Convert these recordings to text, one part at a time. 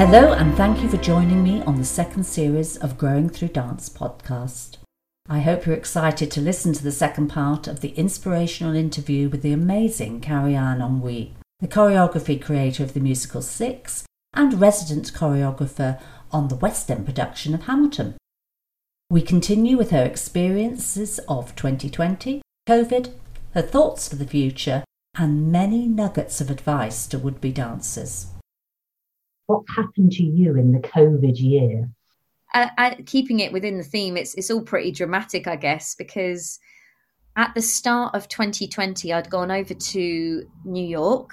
Hello, and thank you for joining me on the second series of Growing Through Dance podcast. I hope you're excited to listen to the second part of the inspirational interview with the amazing Carrie-Anne Henry, the choreography creator of the musical Six and resident choreographer on the West End production of Hamilton. We continue with her experiences of 2020, COVID, her thoughts for the future, and many nuggets of advice to would be dancers what happened to you in the COVID year? Uh, keeping it within the theme, it's it's all pretty dramatic, I guess, because at the start of 2020, I'd gone over to New York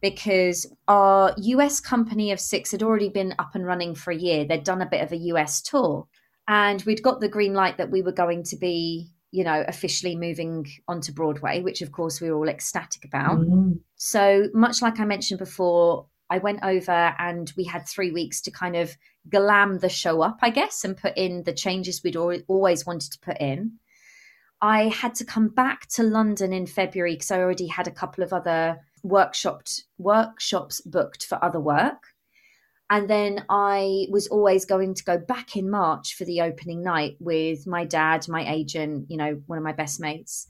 because our US company of six had already been up and running for a year. They'd done a bit of a US tour, and we'd got the green light that we were going to be, you know, officially moving onto Broadway, which of course we were all ecstatic about. Mm. So much like I mentioned before, I went over and we had three weeks to kind of glam the show up, I guess, and put in the changes we'd always wanted to put in. I had to come back to London in February because I already had a couple of other workshopped workshops booked for other work. And then I was always going to go back in March for the opening night with my dad, my agent, you know, one of my best mates.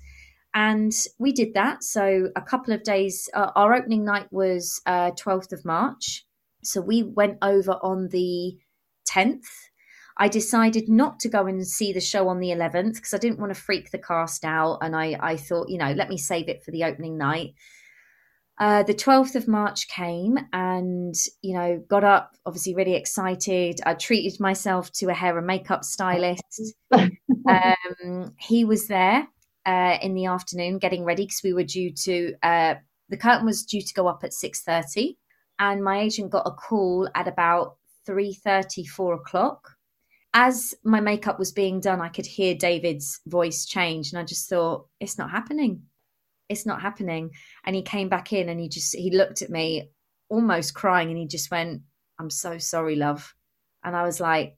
And we did that. So a couple of days, uh, our opening night was uh, 12th of March. So we went over on the 10th. I decided not to go and see the show on the 11th because I didn't want to freak the cast out. And I, I thought, you know, let me save it for the opening night. Uh, the 12th of March came and, you know, got up, obviously really excited. I treated myself to a hair and makeup stylist. um, he was there uh, in the afternoon getting ready because we were due to uh, the curtain was due to go up at 6.30 and my agent got a call at about 3.30 4 o'clock as my makeup was being done i could hear david's voice change and i just thought it's not happening it's not happening and he came back in and he just he looked at me almost crying and he just went i'm so sorry love and i was like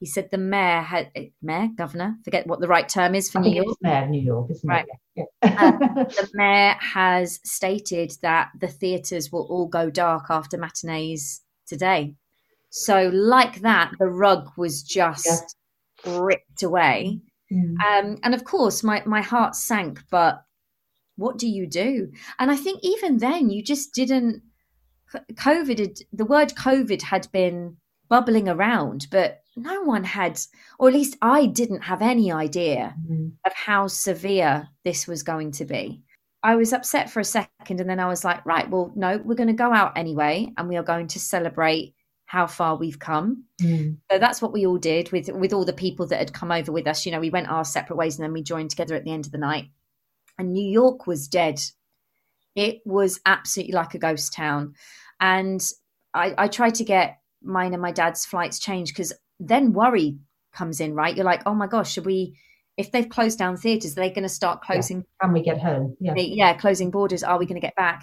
he said the mayor had eh, mayor governor forget what the right term is for I New York. mayor of New York, isn't right. it? Yeah. um, the mayor has stated that the theatres will all go dark after matinees today. So, like that, the rug was just yeah. ripped away. Mm. Um, and of course, my my heart sank. But what do you do? And I think even then, you just didn't. COVID, had, the word COVID had been bubbling around, but no one had, or at least I didn't have any idea mm-hmm. of how severe this was going to be. I was upset for a second and then I was like, right, well, no, we're going to go out anyway and we are going to celebrate how far we've come. Mm. So that's what we all did with with all the people that had come over with us. You know, we went our separate ways and then we joined together at the end of the night. And New York was dead. It was absolutely like a ghost town. And I, I tried to get mine and my dad's flights changed because then worry comes in, right? You're like, oh my gosh, should we? If they've closed down theatres, they're they going to start closing? Yeah. Can we get home? Yeah, yeah, closing borders. Are we going to get back?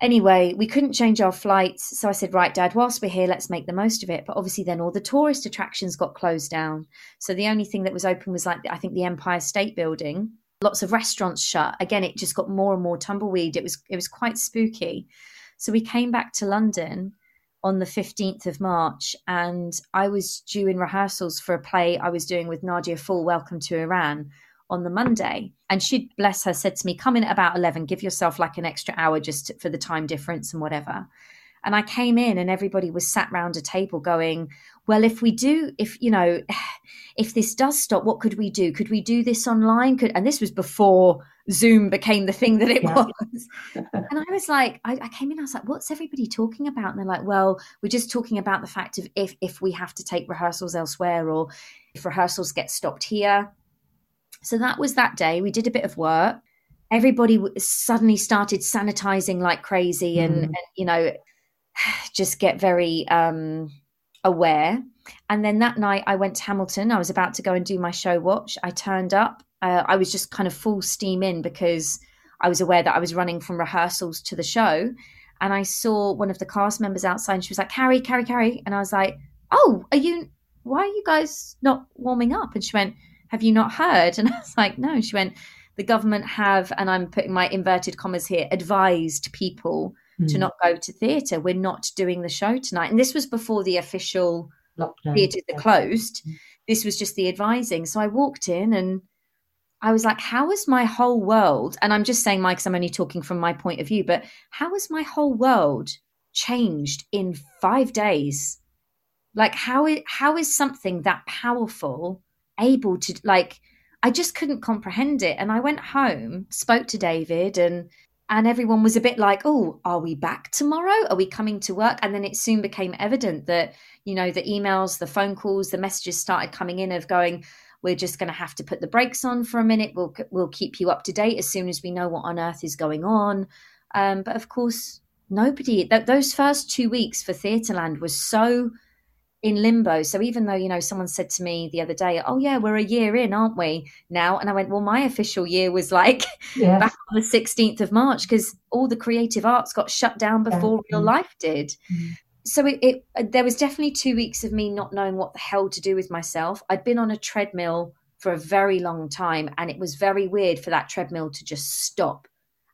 Anyway, we couldn't change our flights, so I said, "Right, Dad, whilst we're here, let's make the most of it." But obviously, then all the tourist attractions got closed down. So the only thing that was open was like I think the Empire State Building. Lots of restaurants shut. Again, it just got more and more tumbleweed. It was it was quite spooky. So we came back to London on the 15th of March, and I was due in rehearsals for a play I was doing with Nadia Fall, Welcome to Iran, on the Monday. And she, bless her, said to me, Come in at about 11, give yourself like an extra hour just for the time difference and whatever. And I came in and everybody was sat round a table going, well, if we do, if, you know, if this does stop, what could we do? Could we do this online? Could, and this was before Zoom became the thing that it yeah. was. and I was like, I, I, came in, I was like, what's everybody talking about? And they're like, well, we're just talking about the fact of if, if we have to take rehearsals elsewhere or if rehearsals get stopped here. So that was that day. We did a bit of work. Everybody suddenly started sanitizing like crazy and, mm. and you know, just get very um, aware. And then that night, I went to Hamilton. I was about to go and do my show watch. I turned up. Uh, I was just kind of full steam in because I was aware that I was running from rehearsals to the show. And I saw one of the cast members outside, and she was like, "Carrie, Carrie, Carrie," and I was like, "Oh, are you? Why are you guys not warming up?" And she went, "Have you not heard?" And I was like, "No." She went, the government have, and I'm putting my inverted commas here, advised people mm. to hmm. not go to theatre. We're not doing the show tonight. And this was before the official Lockdown. theatres are closed. Mm. This was just the advising. So I walked in and I was like, how is my whole world? And I'm just saying, Mike, I'm only talking from my point of view, but how has my whole world changed in five days? Like, how is, how is something that powerful able to, like, I just couldn't comprehend it. And I went home, spoke to David, and and everyone was a bit like, "Oh, are we back tomorrow? Are we coming to work?" And then it soon became evident that you know the emails, the phone calls, the messages started coming in of going, "We're just going to have to put the brakes on for a minute. We'll we'll keep you up to date as soon as we know what on earth is going on." Um, but of course, nobody. Th- those first two weeks for Theatreland was so in limbo. So even though, you know, someone said to me the other day, Oh yeah, we're a year in, aren't we now? And I went, Well, my official year was like yes. back on the 16th of March because all the creative arts got shut down before yeah. real life did. Mm. So it, it, uh, there was definitely two weeks of me not knowing what the hell to do with myself. I'd been on a treadmill for a very long time and it was very weird for that treadmill to just stop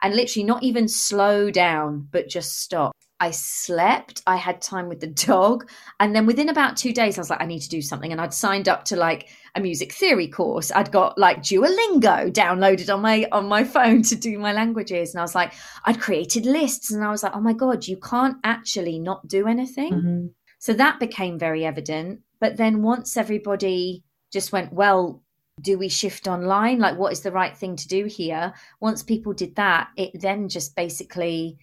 and literally not even slow down, but just stop. I slept, I had time with the dog. And then within about two days, I was like, I need to do something. And I'd signed up to like a music theory course. I'd got like Duolingo downloaded on my on my phone to do my languages. And I was like, I'd created lists and I was like, oh my God, you can't actually not do anything. Mm-hmm. So that became very evident. But then once everybody just went, well, do we shift online? Like, what is the right thing to do here? Once people did that, it then just basically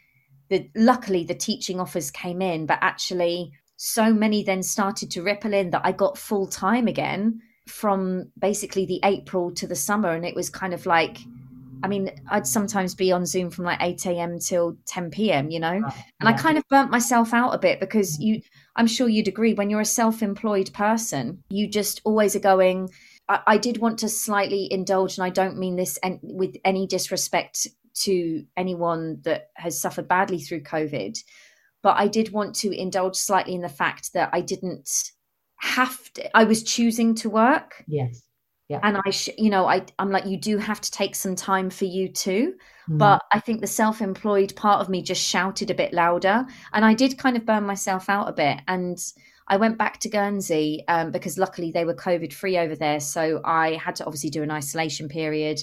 the luckily the teaching offers came in, but actually so many then started to ripple in that I got full time again from basically the April to the summer. And it was kind of like, I mean, I'd sometimes be on Zoom from like 8 a.m. till 10 p.m., you know? and yeah. I kind of burnt myself out a bit because you, I'm sure you'd agree, when you're a self employed person, you just always are going, I, I, did want to slightly indulge, and I don't mean this en- with any disrespect to anyone that has suffered badly through COVID. But I did want to indulge slightly in the fact that I didn't have to, I was choosing to work. Yes. Yeah. And I, sh- you know, I, I'm like, you do have to take some time for you too. Mm. But I think the self employed part of me just shouted a bit louder. And I did kind of burn myself out a bit. And I went back to Guernsey um, because luckily they were COVID free over there. So I had to obviously do an isolation period,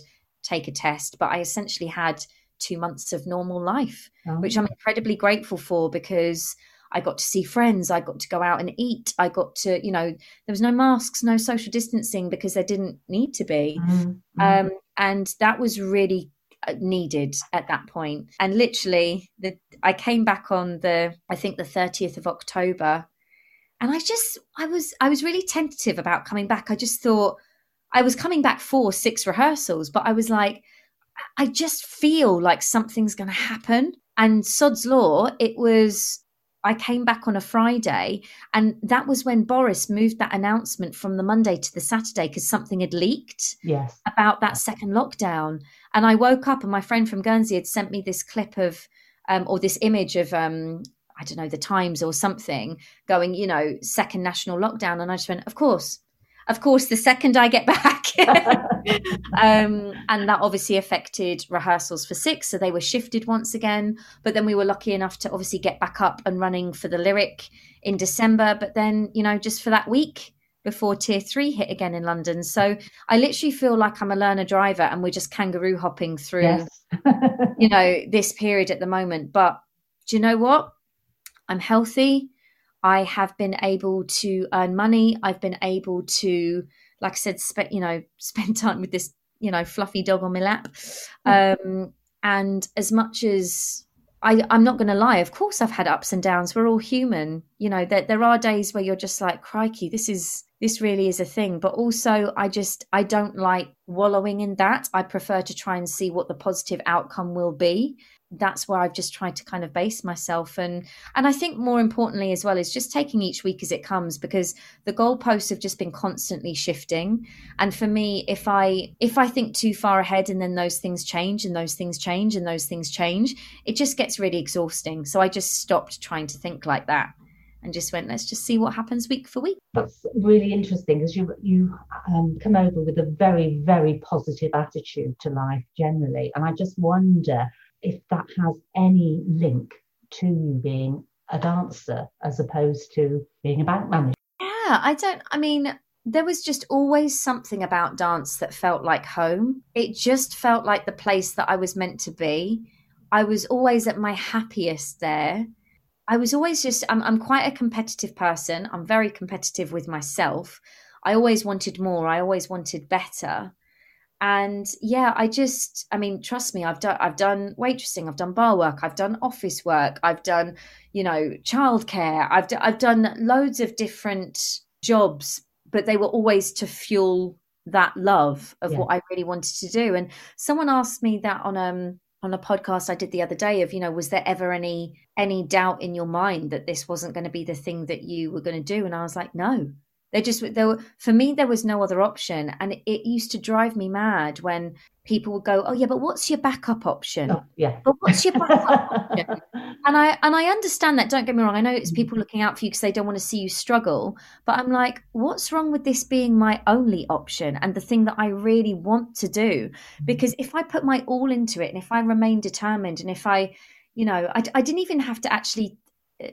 take a test, but I essentially had two months of normal life, oh. which I'm incredibly grateful for because I got to see friends, I got to go out and eat, I got to, you know, there was no masks, no social distancing because there didn't need to be. Mm-hmm. Um, and that was really uh, needed at that point. And literally, the, I came back on the, I think the 30th of October. And I just, I was, I was really tentative about coming back. I just thought, I was coming back for six rehearsals, but I was like, I just feel like something's going to happen. And Sod's Law, it was, I came back on a Friday, and that was when Boris moved that announcement from the Monday to the Saturday because something had leaked yes. about that second lockdown. And I woke up, and my friend from Guernsey had sent me this clip of, um, or this image of, um, I don't know, the Times or something going, you know, second national lockdown. And I just went, of course, of course, the second I get back. um, and that obviously affected rehearsals for six. So they were shifted once again. But then we were lucky enough to obviously get back up and running for the lyric in December. But then, you know, just for that week before tier three hit again in London. So I literally feel like I'm a learner driver and we're just kangaroo hopping through, yes. you know, this period at the moment. But do you know what? I'm healthy. I have been able to earn money. I've been able to, like I said, spend you know spend time with this you know fluffy dog on my lap. Um, and as much as I, I'm not going to lie, of course I've had ups and downs. We're all human, you know. There there are days where you're just like, crikey, this is this really is a thing. But also, I just I don't like wallowing in that. I prefer to try and see what the positive outcome will be that's where I've just tried to kind of base myself. And and I think more importantly as well is just taking each week as it comes because the goalposts have just been constantly shifting. And for me if I if I think too far ahead and then those things change and those things change and those things change it just gets really exhausting. So I just stopped trying to think like that and just went, let's just see what happens week for week. That's really interesting because you you um, come over with a very very positive attitude to life generally, and I just wonder if that has any link to you being a dancer as opposed to being a bank manager. Yeah, I don't. I mean, there was just always something about dance that felt like home. It just felt like the place that I was meant to be. I was always at my happiest there. I was always just, I'm, I'm quite a competitive person. I'm very competitive with myself. I always wanted more. I always wanted better. And yeah, I just, I mean, trust me, I've done, I've done waitressing, I've done bar work, I've done office work, I've done, you know, childcare, I've, d- I've done loads of different jobs, but they were always to fuel that love of yeah. what I really wanted to do. And someone asked me that on um on a podcast I did the other day of, you know, was there ever any any doubt in your mind that this wasn't going to be the thing that you were going to do? And I was like, no. They just there were for me there was no other option, and it, it used to drive me mad when people would go, "Oh yeah, but what's your backup option? Oh, yeah, but what's your backup option?" And I and I understand that. Don't get me wrong. I know it's people looking out for you because they don't want to see you struggle. But I'm like, what's wrong with this being my only option and the thing that I really want to do? Mm. Because if I put my all into it, and if I remain determined, and if I you know, I, I didn't even have to actually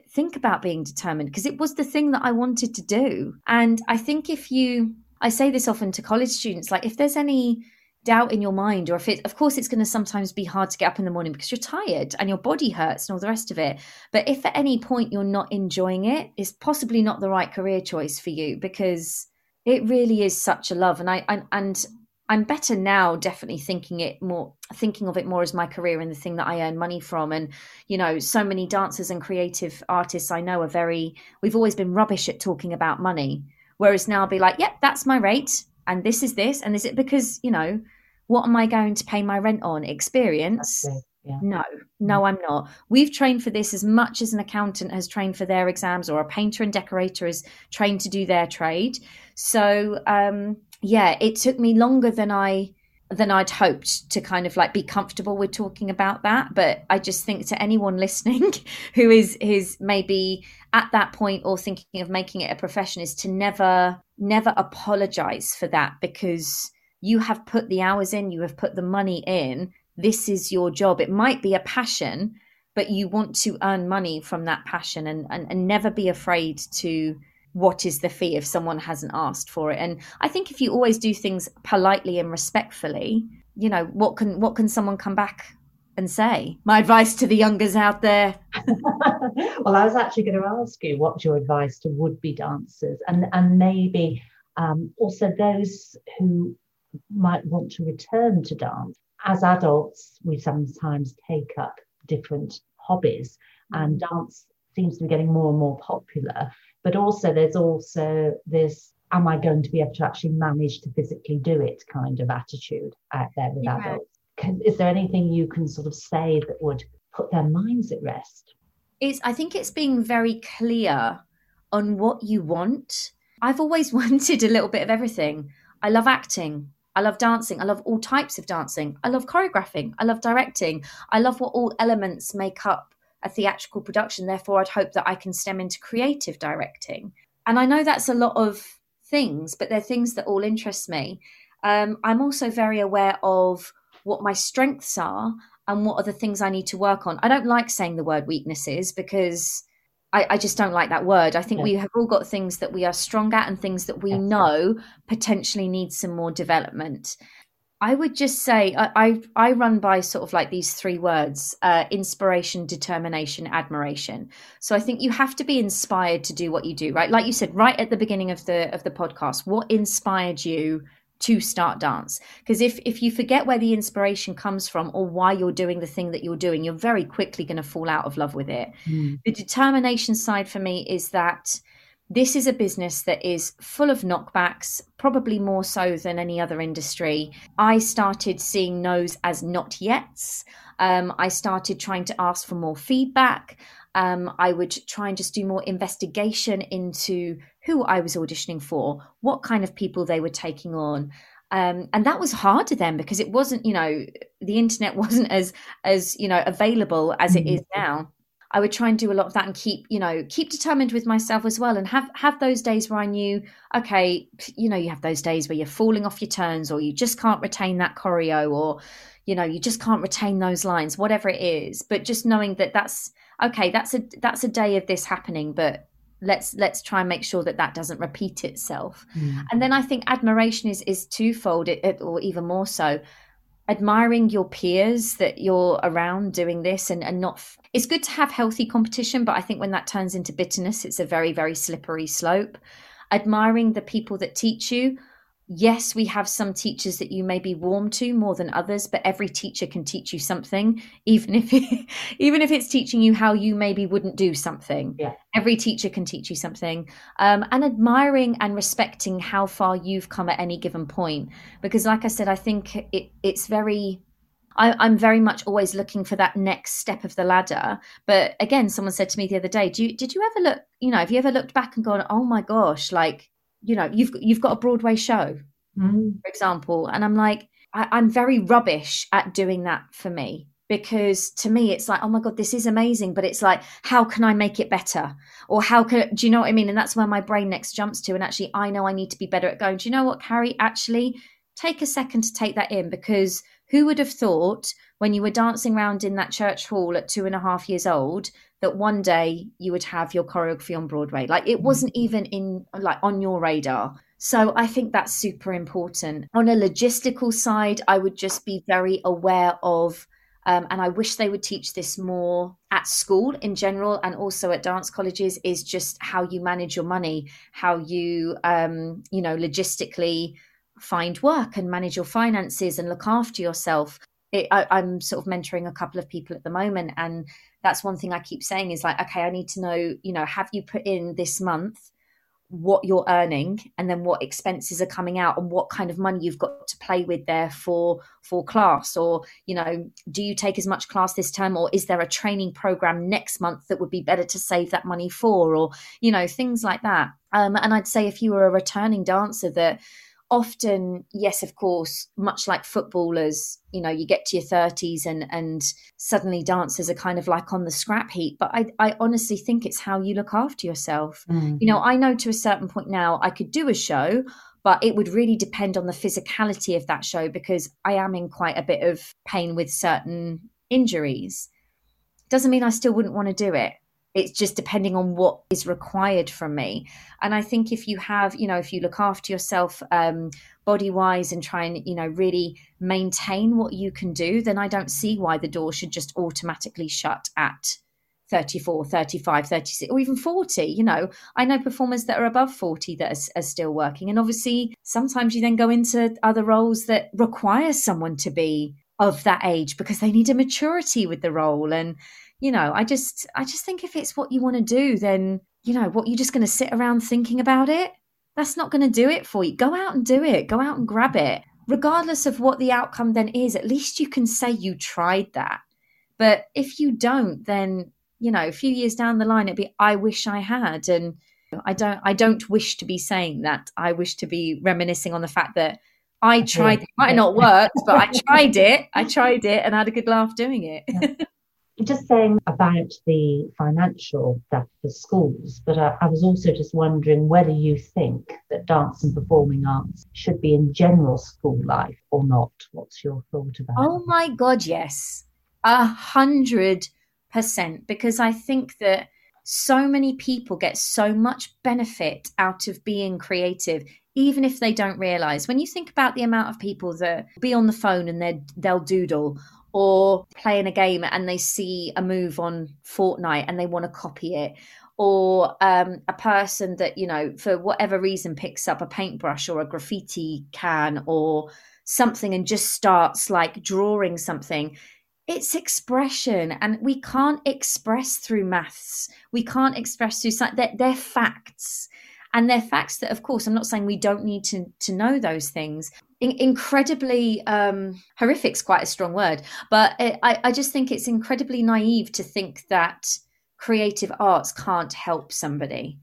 think about being determined because it was the thing that I wanted to do. And I think if you, I say this often to college students, like if there's any doubt in your mind, or if it, of course, it's going to sometimes be hard to get up in the morning because you're tired and your body hurts and all the rest of it. But if at any point you're not enjoying it, it's possibly not the right career choice for you because it really is such a love. And I, and, and I'm better now, definitely thinking it more, thinking of it more as my career and the thing that I earn money from. And, you know, so many dancers and creative artists I know are very, we've always been rubbish at talking about money. Whereas now I'll be like, yep, yeah, that's my rate. And this is this. And is it because, you know, what am I going to pay my rent on? Experience? Yeah. No, no, mm. I'm not. We've trained for this as much as an accountant has trained for their exams or a painter and decorator is trained to do their trade. So, um, yeah, it took me longer than I than I'd hoped to kind of like be comfortable with talking about that. But I just think to anyone listening who is is maybe at that point or thinking of making it a profession is to never never apologize for that because you have put the hours in, you have put the money in. This is your job. It might be a passion, but you want to earn money from that passion and, and, and never be afraid to what is the fee if someone hasn't asked for it? And i think if you always do things politely and respectfully you know what can what can someone come back and say? My advice to the youngers out there. Well i was actually going to ask you what's your advice to would-be dancers and and maybe um, also those who might want to return to dance. As adults we sometimes take up different hobbies and mm. dance seems to be getting more and more popular but also there's also this am I going to be able to actually manage to physically do it kind of attitude out there with yeah. adults. Can, is there anything you can sort of say that would put their minds at rest? It's, I think it's being very clear on what you want. I've always wanted a little bit of everything. I love acting. I love dancing. I love all types of dancing. I love choreographing. I love directing. I love what all elements make up a theatrical production. Therefore, I'd hope that I can stem into creative directing. And I know that's a lot of things, but they're things that all interest me. Um, I'm also very aware of what my strengths are and what are the things I need to work on. I don't like saying the word weaknesses because I, I just don't like that word. I think yeah. we have all got things that we are strong at and things that we know potentially need some more development. I would just say I, I, I run by sort of like these three words: uh, inspiration, determination, admiration. So I think you have to be inspired to do what you do, right? Like you said, right at the beginning of the of the podcast, what inspired you to start dance? Because if if you forget where the inspiration comes from or why you're doing the thing that you're doing, you're very quickly going to fall out of love with it. Mm. The determination side for me is that this is a business that is full of knockbacks, probably more so than any other industry. I started seeing no's as not yets. Um, I started trying to ask for more feedback. Um, I would try and just do more investigation into who I was auditioning for, what kind of people they were taking on. Um, and that was hard to them because it wasn't, you know, the internet wasn't as as you know available as it is mm-hmm. now. I would try and do a lot of that and keep, you know, keep determined with myself as well and have have those days where I knew, okay, you know, you have those days where you're falling off your turns or you just can't retain that choreo or you know, you just can't retain those lines, whatever it is, but just knowing that that's okay, that's a that's a day of this happening, but let's let's try and make sure that that doesn't repeat itself. Mm. And then I think admiration is is twofold it, it, or even more so admiring your peers that you're around doing this and, and not f- it's good to have healthy competition but i think when that turns into bitterness it's a very very slippery slope. Admiring the people that teach you yes, we have some teachers that you may be warm to more than others, but every teacher can teach you something, even if it, even if it's teaching you how you maybe wouldn't do something. Yeah. Every teacher can teach you something, um, and admiring and respecting how far you've come at any given point. Because, like I said, I think it, it's very I, am very much always looking for that next step of the ladder. But again, someone said to me the other day, "Do you, did you ever look? You know, have you ever looked back and gone, oh my gosh, like you know you've you've got a broadway show mm. for example and i'm like I, i'm very rubbish at doing that for me because to me it's like oh my god this is amazing but it's like how can i make it better? Or how can do you know what i mean? And that's where my brain next jumps to and actually i know i need to be better at going do you know what carrie? Actually take a second to take that in because who would have thought when you were dancing around in that church hall at two and a half years old that one day you would have your choreography on Broadway? Like it wasn't mm. even in like on your radar. So I think that's super important. On a logistical side, I would just be very aware of um, and I wish they would teach this more at school in general and also at dance colleges is just how you manage your money, how you, um, you know, logistically find work and manage your finances and look after yourself. It, I, I'm sort of mentoring a couple of people at the moment, and that's one thing I keep saying is like, okay, I need to know, you know, have you put in this month what you're earning and then what expenses are coming out and what kind of money you've got to play with there for for class? Or you know do you take as much class this term or is there a training program next month that would be better to save that money for? Or you know things like that. Um, and i'd say if you were a returning dancer that often yes of course much like footballers you know you get to your 30s and and suddenly dancers are kind of like on the scrap heap but i i honestly think it's how you look after yourself. Mm-hmm. you know i know to a certain point now i could do a show but it would really depend on the physicality of that show because i am in quite a bit of pain with certain injuries. Doesn't mean i still wouldn't want to do it it's just depending on what is required from me. And i think if you have you know if you look after yourself um, body wise and try and you know really maintain what you can do then i don't see why the door should just automatically shut at 34 35 36 or even 40 you know. I know performers that are above 40 that are, are still working and obviously sometimes you then go into other roles that require someone to be of that age because they need a maturity with the role and you know, I just I just think if it's what you want to do, then you know, what you're just going to sit around thinking about it. That's not going to do it for you. Go out and do it. Go out and grab it. Regardless of what the outcome then is, at least you can say you tried that. But if you don't, then you know, a few years down the line, it'd be I wish I had, and I don't. I don't wish to be saying that. I wish to be reminiscing on the fact that I tried. It might not work, but I tried it. I tried it, and I had a good laugh doing it. Just saying about the financial stuff for schools, but I, I, was also just wondering whether you think that dance and performing arts should be in general school life or not. What's your thought about Oh my God, yes. A hundred percent. Because I think that so many people get so much benefit out of being creative even if they don't realize when you think about the amount of people that be on the phone and they they'll doodle or playing a game and they see a move on Fortnite and they want to copy it. Or um, a person that you know for whatever reason picks up a paintbrush or a graffiti can or something and just starts like drawing something it's expression. And we can't express through maths. We can't express through they're, they're facts. And they're facts that of course i'm not saying we don't need to to know those things in- incredibly um horrific is quite a strong word but it, I, I just think it's incredibly naive to think that creative arts can't help somebody.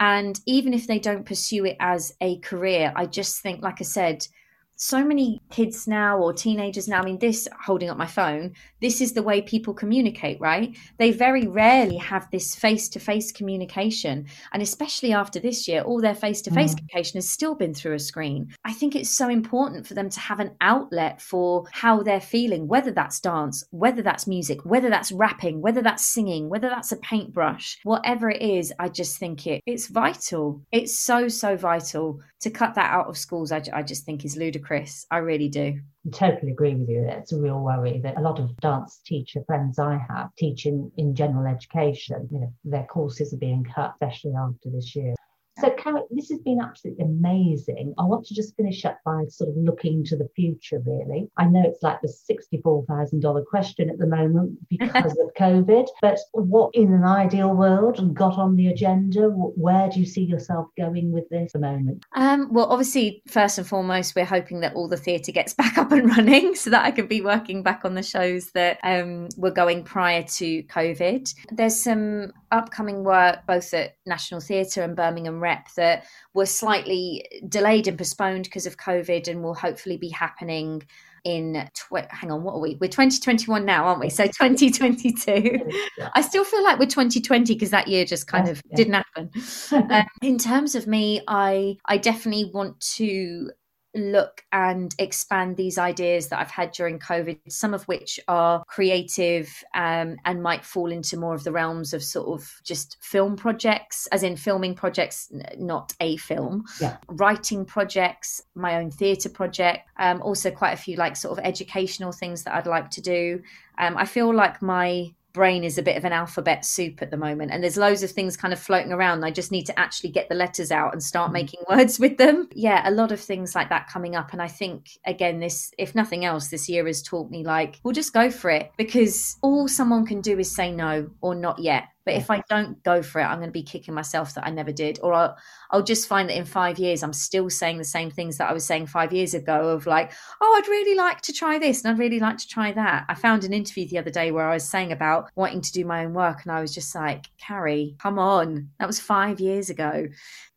And even if they don't pursue it as a career i just think like i said so many kids now or teenagers now, I mean, this holding up my phone, this is the way people communicate, right? They very rarely have this face to face communication. And especially after this year, all their face to face communication has still been through a screen. I think it's so important for them to have an outlet for how they're feeling, whether that's dance, whether that's music, whether that's rapping, whether that's singing, whether that's a paintbrush, whatever it is, I just think it it's vital. It's so, so vital to cut that out of schools. I, I just think is ludicrous I really do. I totally agree with you. It's a real worry that a lot of dance teacher friends I have teaching in general education, you know, their courses are being cut, especially after this year. So, Carrie, this has been absolutely amazing. I want to just finish up by sort of looking to the future, really. I know it's like the $64,000 question at the moment because of COVID, but what in an ideal world got on the agenda? Where do you see yourself going with this at the moment? Um, well, obviously, first and foremost, we're hoping that all the theatre gets back up and running so that I can be working back on the shows that um, were going prior to COVID. There's some upcoming work both at National Theatre and Birmingham Rep that were slightly delayed and postponed because of COVID and will hopefully be happening in tw- hang on what are we? We're 2021 now aren't we? So 2022 i still feel like we're 2020 because that year just kind of yeah. didn't happen. Um, in terms of me i i definitely want to look and expand these ideas that I've had during COVID, some of which are creative um, and might fall into more of the realms of sort of just film projects, as in filming projects, not a film, yeah. writing projects, my own theatre project, um, also quite a few like sort of educational things that I'd like to do. Um, I feel like my brain is a bit of an alphabet soup at the moment and there's loads of things kind of floating around i just need to actually get the letters out and start mm. making words with them yeah a lot of things like that coming up and i think again this if nothing else this year has taught me like we'll just go for it because all someone can do is say no or not yet but if I don't go for it, I'm going to be kicking myself that I never did. Or I'll, I'll just find that in five years, I'm still saying the same things that I was saying five years ago of like, oh, I'd really like to try this and I'd really like to try that. I found an interview the other day where I was saying about wanting to do my own work. And I was just like, Carrie, come on. That was five years ago.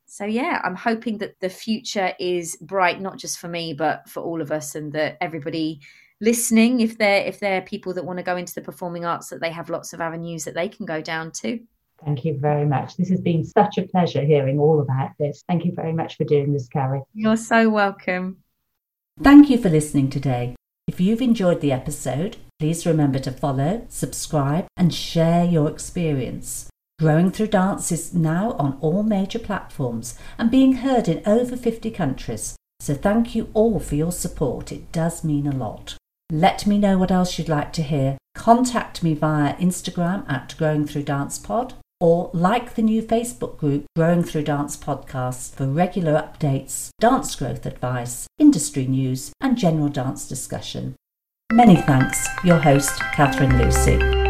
So, yeah, I'm hoping that the future is bright, not just for me, but for all of us, and that everybody listening if they're if they're people that want to go into the performing arts that they have lots of avenues that they can go down to. Thank you very much. This has been such a pleasure hearing all about this. Thank you very much for doing this carrie. You're so welcome. Thank you for listening today. If you've enjoyed the episode please remember to follow subscribe and share your experience. Growing Through Dance is now on all major platforms and being heard in over 50 countries. So thank you all for your support. It does mean a lot. Let me know what else you'd like to hear. Contact me via Instagram at Growing Through Dance Pod or like the new Facebook group Growing Through Dance Podcasts for regular updates, dance growth advice, industry news, and general dance discussion. Many thanks, your host, Catherine Lucy.